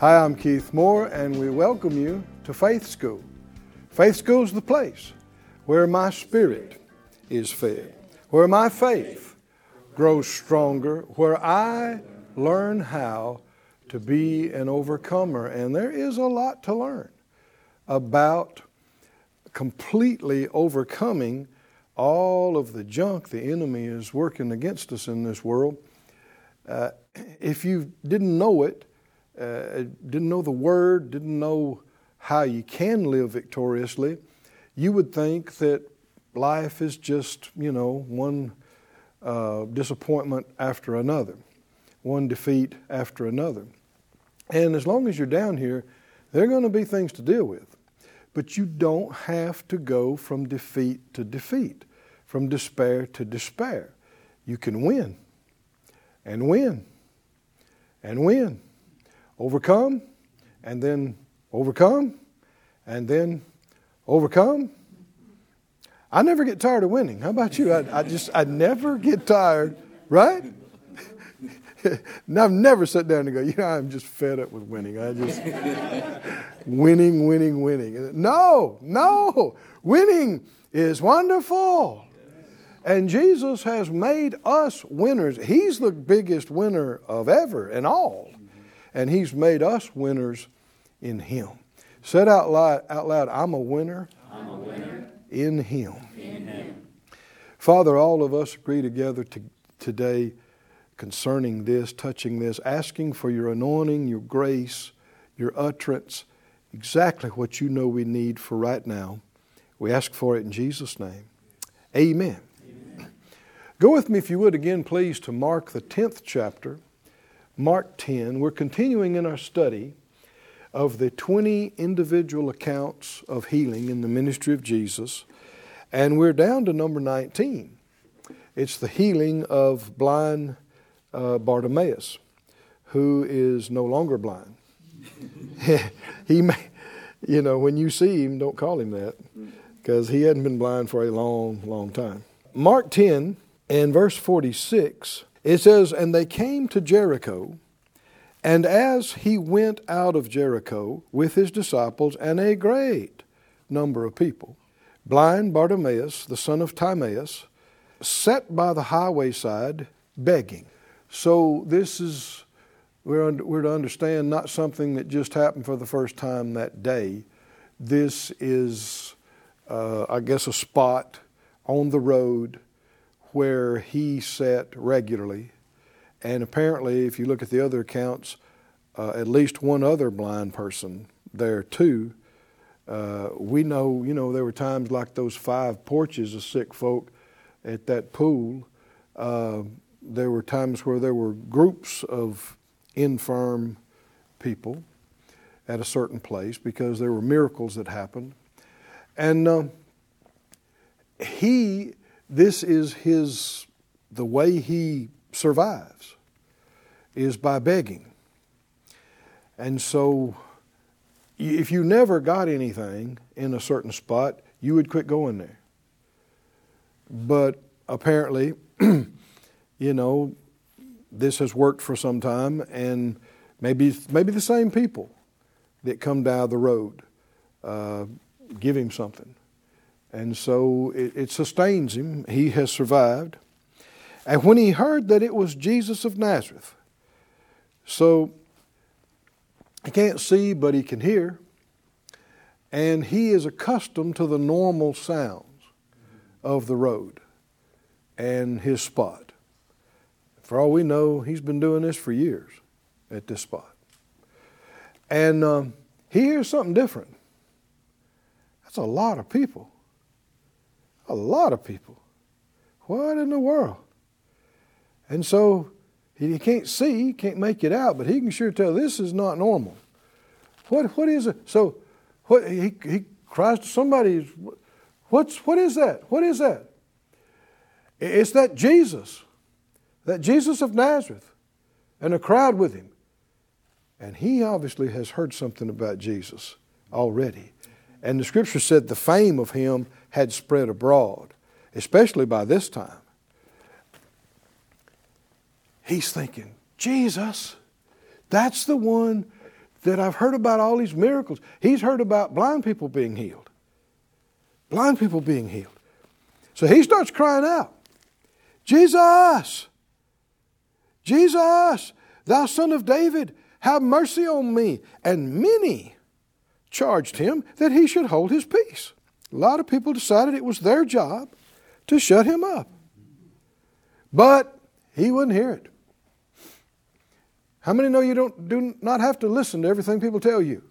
Hi, I'm Keith Moore, and we welcome you to Faith School. Faith School is the place where my spirit is fed, where my faith grows stronger, where I learn how to be an overcomer. And there is a lot to learn about completely overcoming all of the junk the enemy is working against us in this world. Uh, if you didn't know it, uh, didn't know the word, didn't know how you can live victoriously, you would think that life is just, you know, one uh, disappointment after another, one defeat after another. And as long as you're down here, there are going to be things to deal with. But you don't have to go from defeat to defeat, from despair to despair. You can win and win and win. Overcome and then overcome and then overcome. I never get tired of winning. How about you? I, I just, I never get tired, right? I've never sat down and go, you know, I'm just fed up with winning. I just, winning, winning, winning. No, no. Winning is wonderful. And Jesus has made us winners. He's the biggest winner of ever and all. And He's made us winners in Him. Said out loud, out loud I'm a winner, I'm a winner in Him. Father, all of us agree together to, today concerning this, touching this, asking for your anointing, your grace, your utterance, exactly what you know we need for right now. We ask for it in Jesus' name. Amen. Go with me, if you would, again, please, to Mark, the 10th chapter. Mark 10. We're continuing in our study of the 20 individual accounts of healing in the ministry of Jesus. And we're down to number 19. It's the healing of blind uh, Bartimaeus, who is no longer blind. he may, you know, when you see him, don't call him that because he hadn't been blind for a long, long time. Mark 10 and verse 46, it says, And they came to Jericho, and as he went out of Jericho with his disciples and a great number of people, blind Bartimaeus, the son of Timaeus, sat by the highway side begging. So this is, we're, we're to understand not something that just happened for the first time that day. This is, uh, I guess, a spot on the road where he sat regularly. And apparently, if you look at the other accounts, uh, at least one other blind person there too. Uh, we know, you know, there were times like those five porches of sick folk at that pool. Uh, there were times where there were groups of infirm people at a certain place because there were miracles that happened. And uh, he, this is his, the way he survives is by begging. And so, if you never got anything in a certain spot, you would quit going there. But apparently, you know, this has worked for some time, and maybe maybe the same people that come down the road uh, give him something, and so it, it sustains him. He has survived, and when he heard that it was Jesus of Nazareth, so he can't see, but he can hear. And he is accustomed to the normal sounds of the road and his spot. For all we know, he's been doing this for years at this spot. And um, he hears something different. That's a lot of people. A lot of people. What in the world? And so he can't see, can't make it out, but he can sure tell this is not normal. What, what is it? So what, he, he cries to somebody, what's, what is that? What is that? It's that Jesus, that Jesus of Nazareth, and a crowd with him. And he obviously has heard something about Jesus already. And the scripture said the fame of him had spread abroad, especially by this time. He's thinking, Jesus, that's the one that I've heard about all these miracles. He's heard about blind people being healed. Blind people being healed. So he starts crying out, Jesus, Jesus, thou son of David, have mercy on me. And many charged him that he should hold his peace. A lot of people decided it was their job to shut him up. But he wouldn't hear it. How many know you don't do not have to listen to everything people tell you?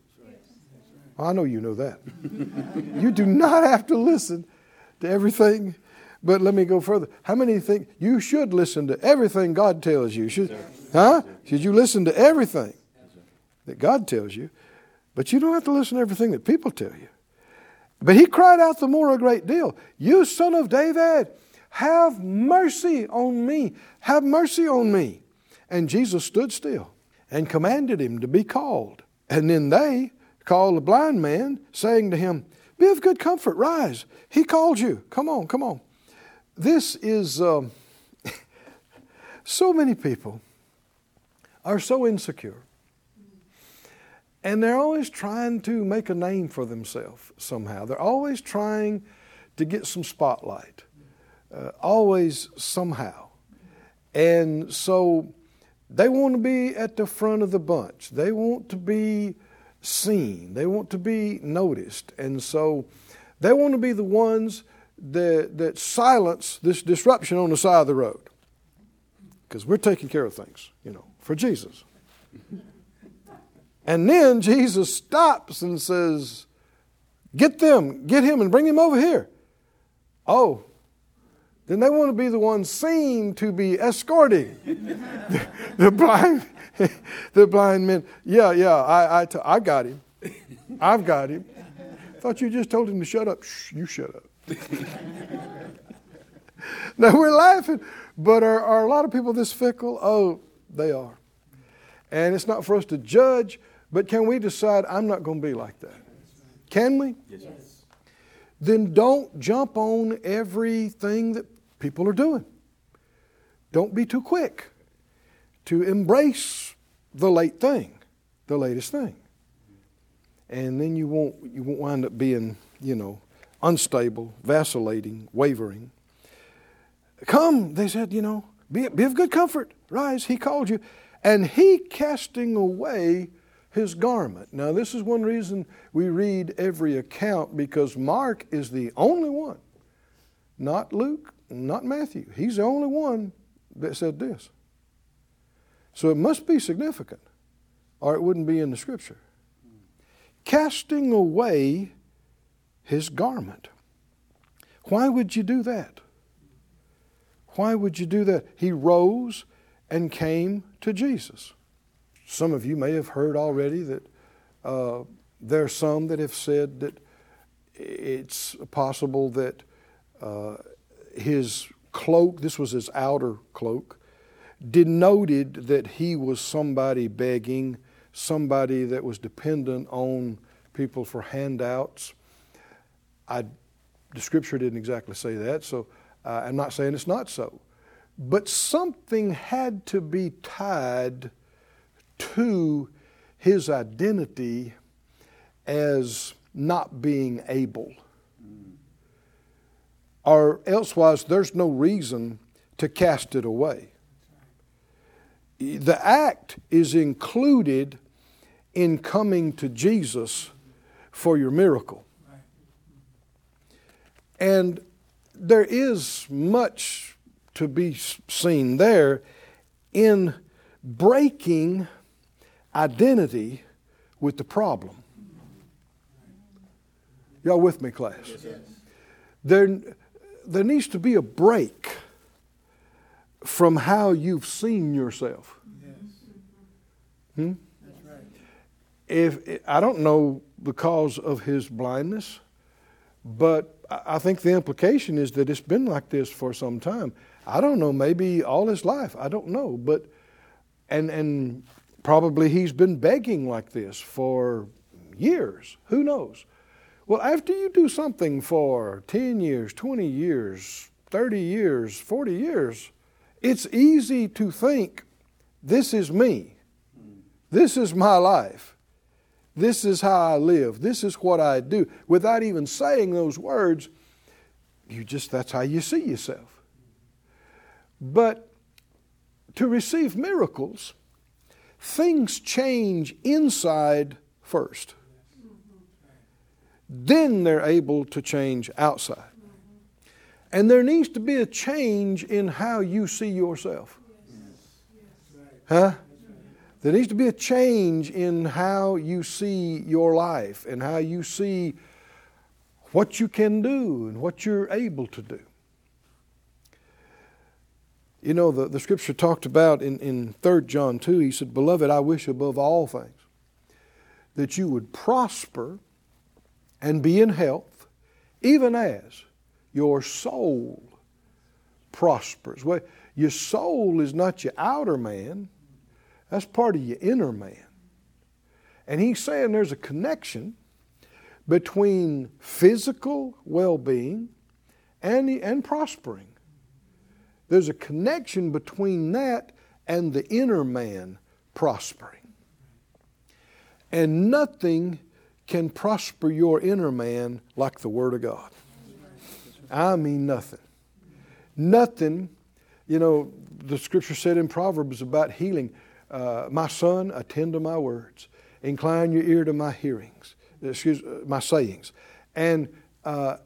I know you know that. you do not have to listen to everything. But let me go further. How many think you should listen to everything God tells you? Should, huh? Should you listen to everything that God tells you? But you don't have to listen to everything that people tell you. But he cried out the more a great deal, You son of David, have mercy on me. Have mercy on me. And Jesus stood still and commanded him to be called. And then they called the blind man, saying to him, Be of good comfort, rise. He called you. Come on, come on. This is um, so many people are so insecure. And they're always trying to make a name for themselves somehow. They're always trying to get some spotlight, uh, always somehow. And so they want to be at the front of the bunch. They want to be seen. They want to be noticed. And so they want to be the ones that, that silence this disruption on the side of the road. Because we're taking care of things, you know, for Jesus. And then Jesus stops and says, Get them, get him, and bring him over here. Oh, then they want to be the ones seen to be escorting the, the blind, the blind men. Yeah, yeah, I, I, t- I got him. I've got him. Thought you just told him to shut up. Shh, you shut up. now we're laughing, but are, are a lot of people this fickle? Oh, they are. And it's not for us to judge, but can we decide I'm not going to be like that? Can we? Yes. Then don't jump on everything that people are doing. Don't be too quick to embrace the late thing, the latest thing. And then you won't, you won't wind up being, you know, unstable, vacillating, wavering. Come, they said, you know, be, be of good comfort. Rise, he called you. And he casting away his garment. Now, this is one reason we read every account because Mark is the only one, not Luke, not Matthew. He's the only one that said this. So it must be significant, or it wouldn't be in the scripture. Casting away his garment. Why would you do that? Why would you do that? He rose and came to Jesus. Some of you may have heard already that uh, there are some that have said that it's possible that uh, his cloak, this was his outer cloak, denoted that he was somebody begging, somebody that was dependent on people for handouts. I, the scripture didn't exactly say that, so uh, I'm not saying it's not so. But something had to be tied to his identity as not being able or elsewise there's no reason to cast it away. The act is included in coming to Jesus for your miracle. And there is much to be seen there in breaking identity with the problem. Y'all with me, class? Yes. There, there needs to be a break from how you've seen yourself. Yes. Hmm? That's right. if I don't know the cause of his blindness, but I think the implication is that it's been like this for some time. I don't know, maybe all his life. I don't know, but and and probably he's been begging like this for years. Who knows? Well, after you do something for 10 years, 20 years, 30 years, 40 years, it's easy to think this is me. This is my life. This is how I live. This is what I do. Without even saying those words, you just, that's how you see yourself. But to receive miracles, things change inside first. Then they're able to change outside. And there needs to be a change in how you see yourself. Huh? There needs to be a change in how you see your life and how you see what you can do and what you're able to do. You know, the, the scripture talked about in, in 3 John 2, he said, Beloved, I wish above all things that you would prosper and be in health, even as your soul prospers. Well, your soul is not your outer man, that's part of your inner man. And he's saying there's a connection between physical well being and, and prospering. There's a connection between that and the inner man prospering. And nothing can prosper your inner man like the Word of God. I mean, nothing. Nothing, you know, the scripture said in Proverbs about healing uh, My son, attend to my words, incline your ear to my hearings, excuse uh, my sayings. And uh,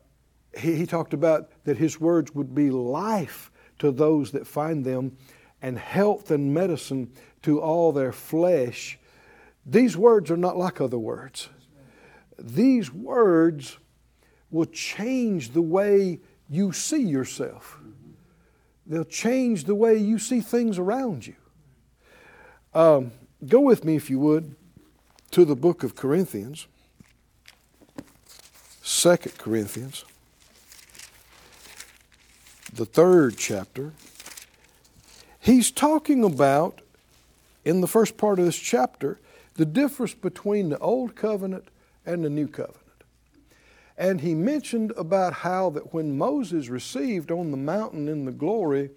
he, he talked about that his words would be life to those that find them and health and medicine to all their flesh. These words are not like other words. These words will change the way you see yourself. They'll change the way you see things around you. Um, go with me, if you would, to the book of Corinthians, Second Corinthians, the third chapter. He's talking about, in the first part of this chapter, the difference between the old covenant and the new covenant. And he mentioned about how that when Moses received on the mountain in the glory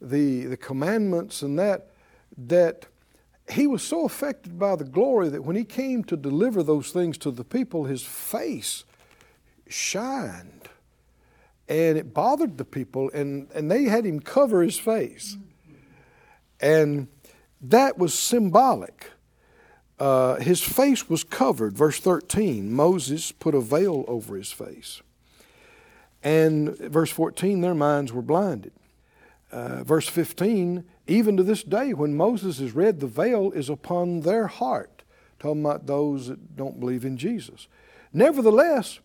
the, the commandments and that, that he was so affected by the glory that when he came to deliver those things to the people, his face shined. And it bothered the people, and, and they had him cover his face. And that was symbolic uh, his face was covered. Verse 13 Moses put a veil over his face. And verse 14, their minds were blinded. Uh, verse 15, even to this day, when Moses is read, the veil is upon their heart. Talking about those that don't believe in Jesus. Nevertheless,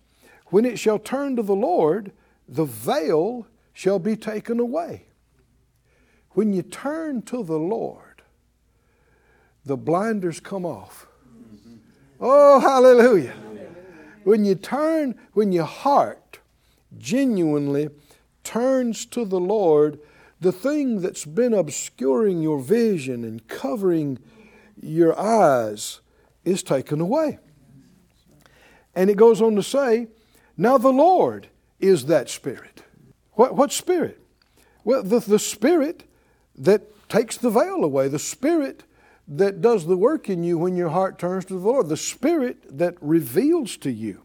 when it shall turn to the Lord, the veil shall be taken away. When you turn to the Lord, the blinders come off. Oh, hallelujah. When you turn, when your heart genuinely turns to the Lord, the thing that's been obscuring your vision and covering your eyes is taken away. And it goes on to say, Now the Lord is that Spirit. What, what Spirit? Well, the, the Spirit that takes the veil away, the Spirit that does the work in you when your heart turns to the Lord, the Spirit that reveals to you.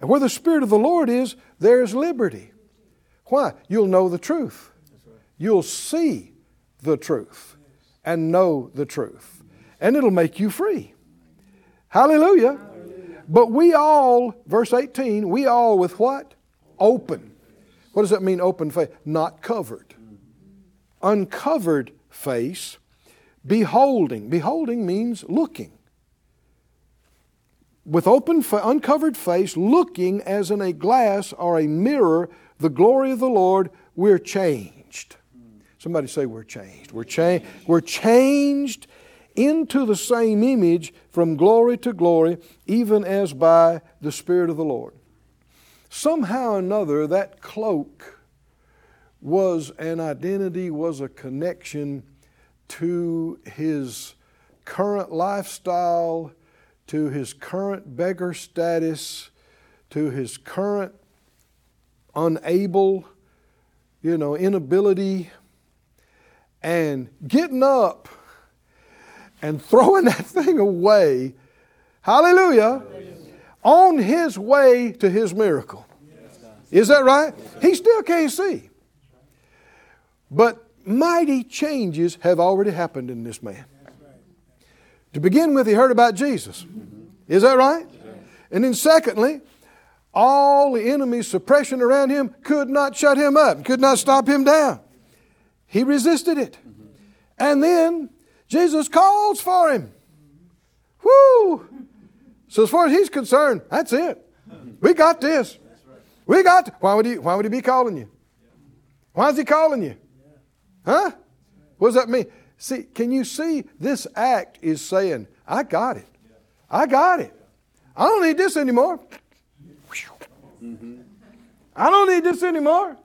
And where the Spirit of the Lord is, there is liberty. Why? You'll know the truth. You'll see the truth and know the truth. And it'll make you free. Hallelujah. But we all, verse 18, we all with what? Open. What does that mean, open face? Not covered. Uncovered face beholding. Beholding means looking. With open, uncovered face, looking as in a glass or a mirror, the glory of the Lord, we're changed. Somebody say we're changed. We're, cha- we're changed into the same image from glory to glory, even as by the Spirit of the Lord. Somehow or another, that cloak was an identity, was a connection to his current lifestyle, to his current beggar status, to his current unable, you know, inability, and getting up and throwing that thing away, hallelujah, on his way to his miracle. Is that right? He still can't see. But mighty changes have already happened in this man. To begin with, he heard about Jesus. Is that right? And then, secondly, all the enemy's suppression around him could not shut him up, could not stop him down. He resisted it. And then Jesus calls for him. Whoo! So as far as he's concerned, that's it. We got this. We got. Why would he? Why would he be calling you? Why is he calling you? Huh? What does that mean? See, can you see this act is saying, I got it. I got it. I don't need this anymore. I don't need this anymore.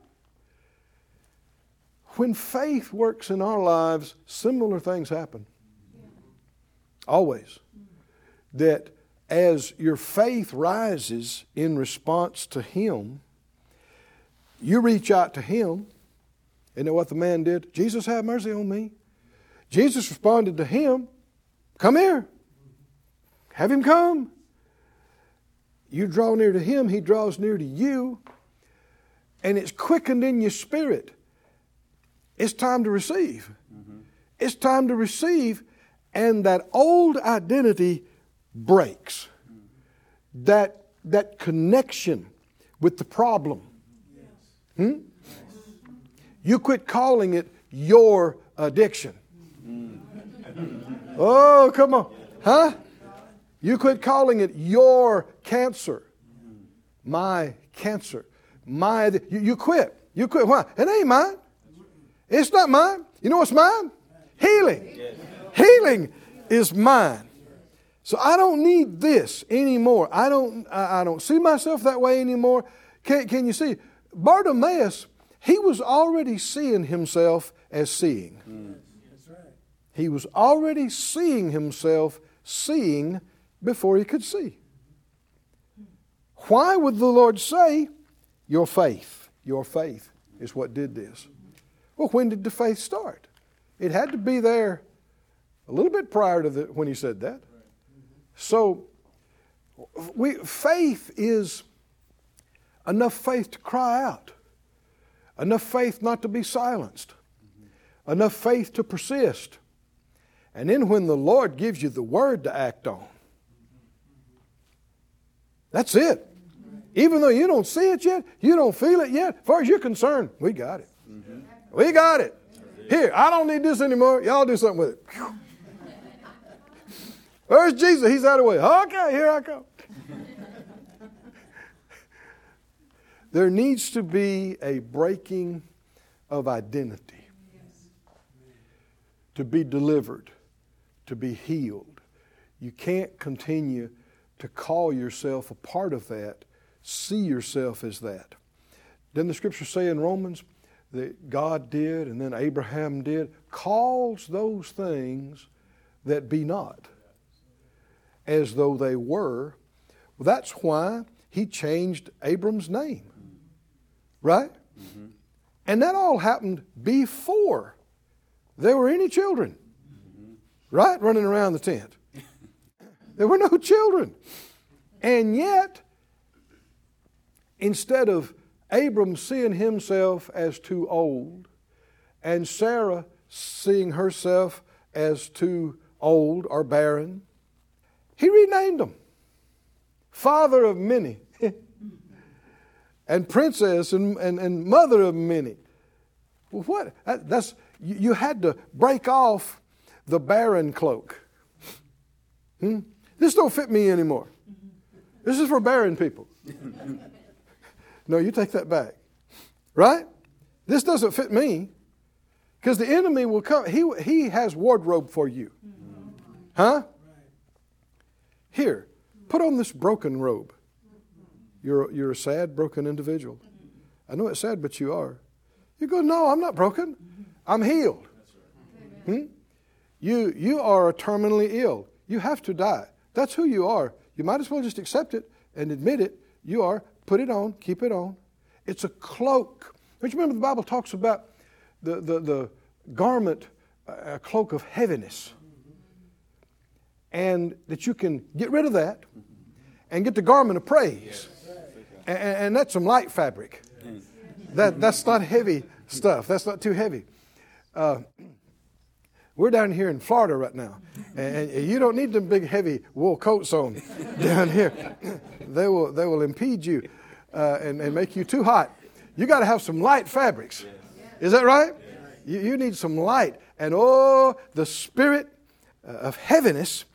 When faith works in our lives, similar things happen. Always. That as your faith rises in response to Him, you reach out to Him. Isn't that what the man did? Jesus, have mercy on me. Jesus responded to him, Come here. Have him come. You draw near to him, he draws near to you, and it's quickened in your spirit. It's time to receive. Mm-hmm. It's time to receive, and that old identity breaks. That, that connection with the problem. Hmm? You quit calling it your addiction. Oh, come on. Huh? You quit calling it your cancer. My cancer. My you, you quit. You quit. Why? It ain't mine. It's not mine. You know what's mine? Healing. Healing is mine. So I don't need this anymore. I don't I, don't see myself that way anymore. Can, can you see? Bartimaeus, he was already seeing himself as seeing. Mm. He was already seeing himself seeing before he could see. Why would the Lord say, Your faith? Your faith is what did this. Well, when did the faith start? It had to be there a little bit prior to the, when he said that. So, we, faith is enough faith to cry out, enough faith not to be silenced, enough faith to persist, and then when the Lord gives you the word to act on, that's it. Even though you don't see it yet, you don't feel it yet, as far as you're concerned, we got it. Mm-hmm. We got it. Here, I don't need this anymore. Y'all do something with it. Where's Jesus? He's out of the way. Okay, here I come. there needs to be a breaking of identity to be delivered to be healed. You can't continue to call yourself a part of that, see yourself as that. Didn't the scripture say in Romans that God did and then Abraham did? Calls those things that be not as though they were. Well, that's why he changed Abram's name. Right? Mm-hmm. And that all happened before there were any children right? Running around the tent. There were no children. And yet, instead of Abram seeing himself as too old and Sarah seeing herself as too old or barren, he renamed them Father of many, and Princess and, and, and Mother of many. Well, what? That, that's, you, you had to break off the barren cloak. Hmm? This don't fit me anymore. This is for barren people. no, you take that back. Right? This doesn't fit me. Because the enemy will come. He, he has wardrobe for you. Huh? Here, put on this broken robe. You're, you're a sad, broken individual. I know it's sad, but you are. You go, no, I'm not broken. I'm healed. Hmm? You, you are terminally ill. You have to die. That's who you are. You might as well just accept it and admit it. You are. Put it on. Keep it on. It's a cloak. Don't you remember the Bible talks about the, the, the garment, a cloak of heaviness? And that you can get rid of that and get the garment of praise. And, and that's some light fabric. That, that's not heavy stuff. That's not too heavy. Uh, we're down here in Florida right now, and, you don't need them big, heavy wool coats on down here. they will they will impede you uh, and, and make you too hot. You got to have some light fabrics. Is that right? You, you need some light, and oh, the spirit uh, of heaviness,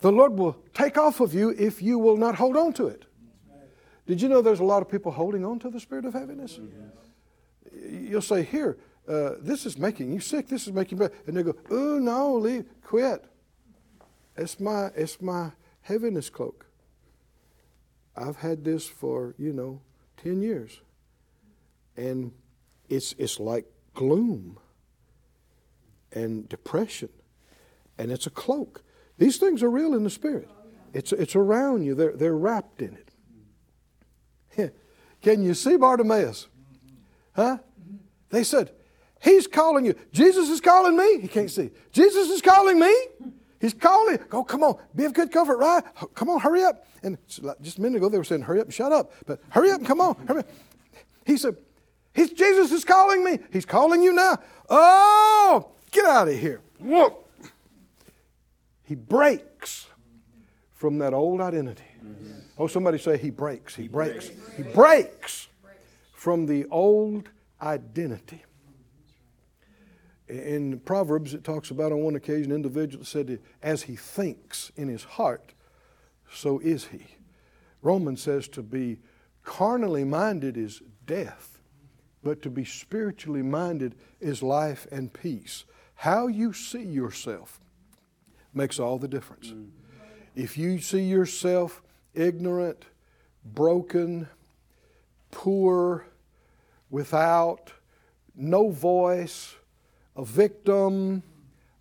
the Lord will take off of you if you will not hold on to it. Did you know there's a lot of people holding on to the spirit of heaviness? You'll say, Here, uh, this is making you sick. This is making you bad. And they go, oh, no, leave, quit. It's my, it's my heaviness cloak. I've had this for, you know, 10 years. And it's, it's like gloom and depression. And it's a cloak. These things are real in the spirit. It's, it's around you. They're, they're wrapped in it. Can you see Bartimaeus? Huh? They said, He's calling you. Jesus is calling me. He can't see. Jesus is calling me. He's calling. Go, oh, come on. Be of good comfort, right? Come on, hurry up. And just a minute ago, they were saying, hurry up and shut up. But hurry up and come on. Hurry up. He said, He's, Jesus is calling me. He's calling you now. Oh, get out of here. Whoa. He breaks from that old identity. Oh, somebody say he breaks. He breaks. He breaks from the old identity. In Proverbs, it talks about on one occasion, an individual said, As he thinks in his heart, so is he. Romans says to be carnally minded is death, but to be spiritually minded is life and peace. How you see yourself makes all the difference. Mm. If you see yourself ignorant, broken, poor, without, no voice, a victim,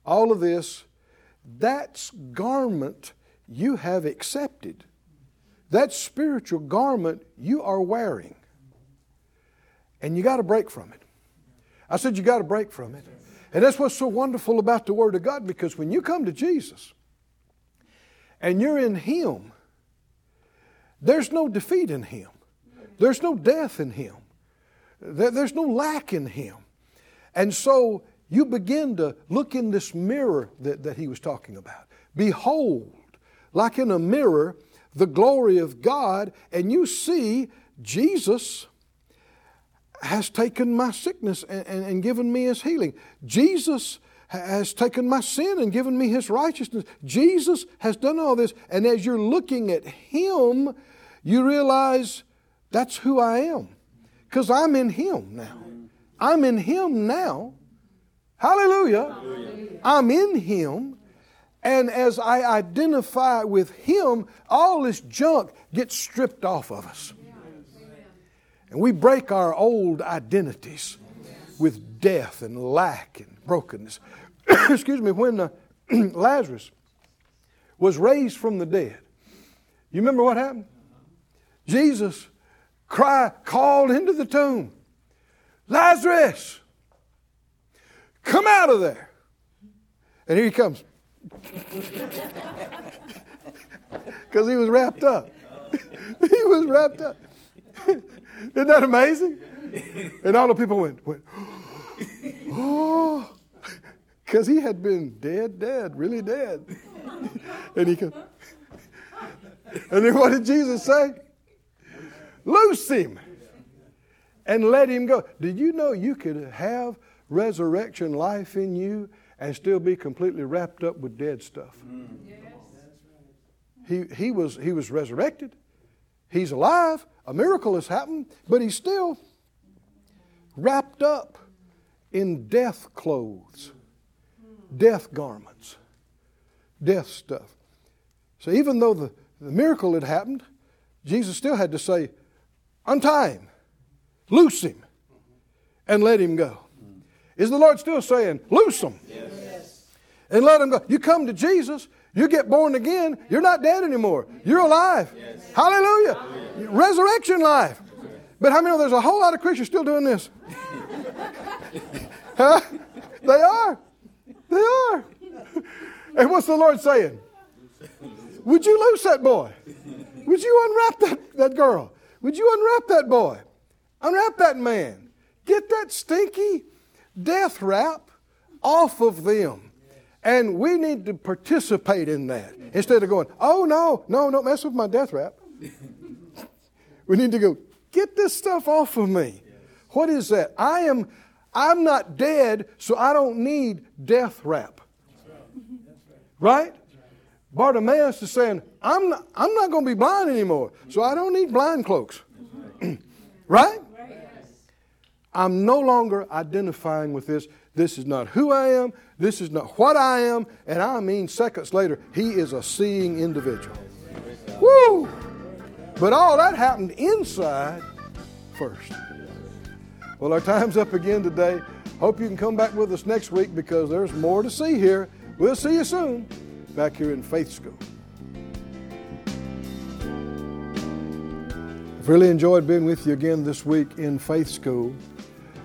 all of this, that's garment you have accepted. That spiritual garment you are wearing. And you got to break from it. I said you got to break from it. And that's what's so wonderful about the Word of God because when you come to Jesus and you're in Him, there's no defeat in Him, there's no death in Him, there's no lack in Him. And so you begin to look in this mirror that, that he was talking about. Behold, like in a mirror, the glory of God, and you see Jesus has taken my sickness and, and, and given me his healing. Jesus has taken my sin and given me his righteousness. Jesus has done all this. And as you're looking at him, you realize that's who I am. Because I'm in him now. I'm in him now. Hallelujah. Hallelujah. I'm in Him. And as I identify with Him, all this junk gets stripped off of us. And we break our old identities with death and lack and brokenness. Excuse me, when uh, Lazarus was raised from the dead, you remember what happened? Jesus cried, called into the tomb, Lazarus, Come out of there. And here he comes. Because he was wrapped up. he was wrapped up. Isn't that amazing? And all the people went, went oh, because he had been dead, dead, really dead. and he could. And then what did Jesus say? Loose him and let him go. Did you know you could have resurrection life in you and still be completely wrapped up with dead stuff. Yes. He, he, was, he was resurrected. He's alive. A miracle has happened, but he's still wrapped up in death clothes, death garments. death stuff. So even though the, the miracle had happened, Jesus still had to say, Untie him, loose him, and let him go. Is the Lord still saying, Loose him? Yes. And let him go. You come to Jesus, you get born again, you're not dead anymore. You're alive. Yes. Hallelujah. Resurrection life. But how many know there's a whole lot of Christians still doing this? huh? They are. They are. And what's the Lord saying? Would you loose that boy? Would you unwrap that, that girl? Would you unwrap that boy? Unwrap that man. Get that stinky death wrap off of them. And we need to participate in that instead of going, oh no, no, don't mess with my death wrap. we need to go, get this stuff off of me. What is that? I am I'm not dead, so I don't need death wrap. Right? Bartimaeus is saying, I'm not, I'm not going to be blind anymore, so I don't need blind cloaks. right? I'm no longer identifying with this. This is not who I am. This is not what I am. And I mean, seconds later, he is a seeing individual. Woo! But all that happened inside first. Well, our time's up again today. Hope you can come back with us next week because there's more to see here. We'll see you soon back here in Faith School. I've really enjoyed being with you again this week in Faith School.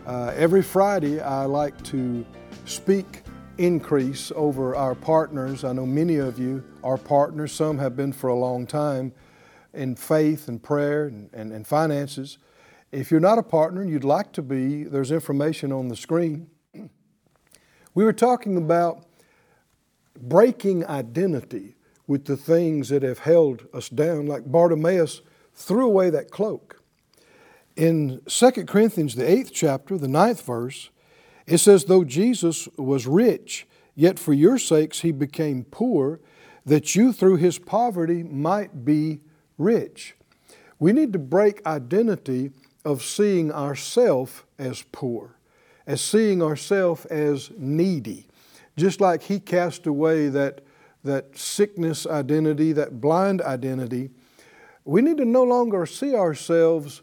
Uh, every Friday, I like to speak increase over our partners. I know many of you are partners, some have been for a long time in faith and prayer and, and, and finances. If you're not a partner and you'd like to be, there's information on the screen. We were talking about breaking identity with the things that have held us down, like Bartimaeus threw away that cloak. In 2 Corinthians, the eighth chapter, the ninth verse, it says, Though Jesus was rich, yet for your sakes he became poor, that you through his poverty might be rich. We need to break identity of seeing ourself as poor, as seeing ourself as needy just like he cast away that, that sickness identity, that blind identity, we need to no longer see ourselves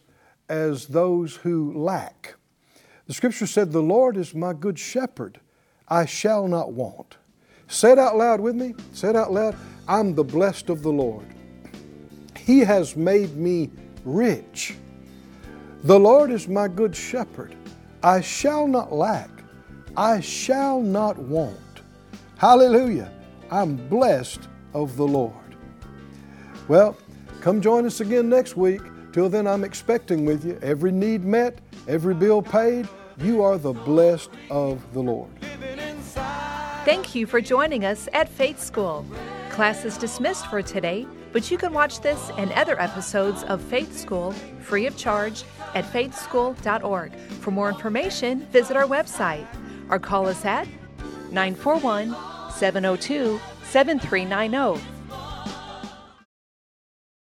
as those who lack. The scripture said, The Lord is my good shepherd, I shall not want. Say it out loud with me. Say it out loud. I'm the blessed of the Lord. He has made me rich. The Lord is my good shepherd. I shall not lack. I shall not want. Hallelujah. I'm blessed of the Lord. Well, come join us again next week. Till then, I'm expecting with you every need met, every bill paid. You are the blessed of the Lord. Thank you for joining us at Faith School. Class is dismissed for today, but you can watch this and other episodes of Faith School free of charge at faithschool.org. For more information, visit our website or call us at 941 702 7390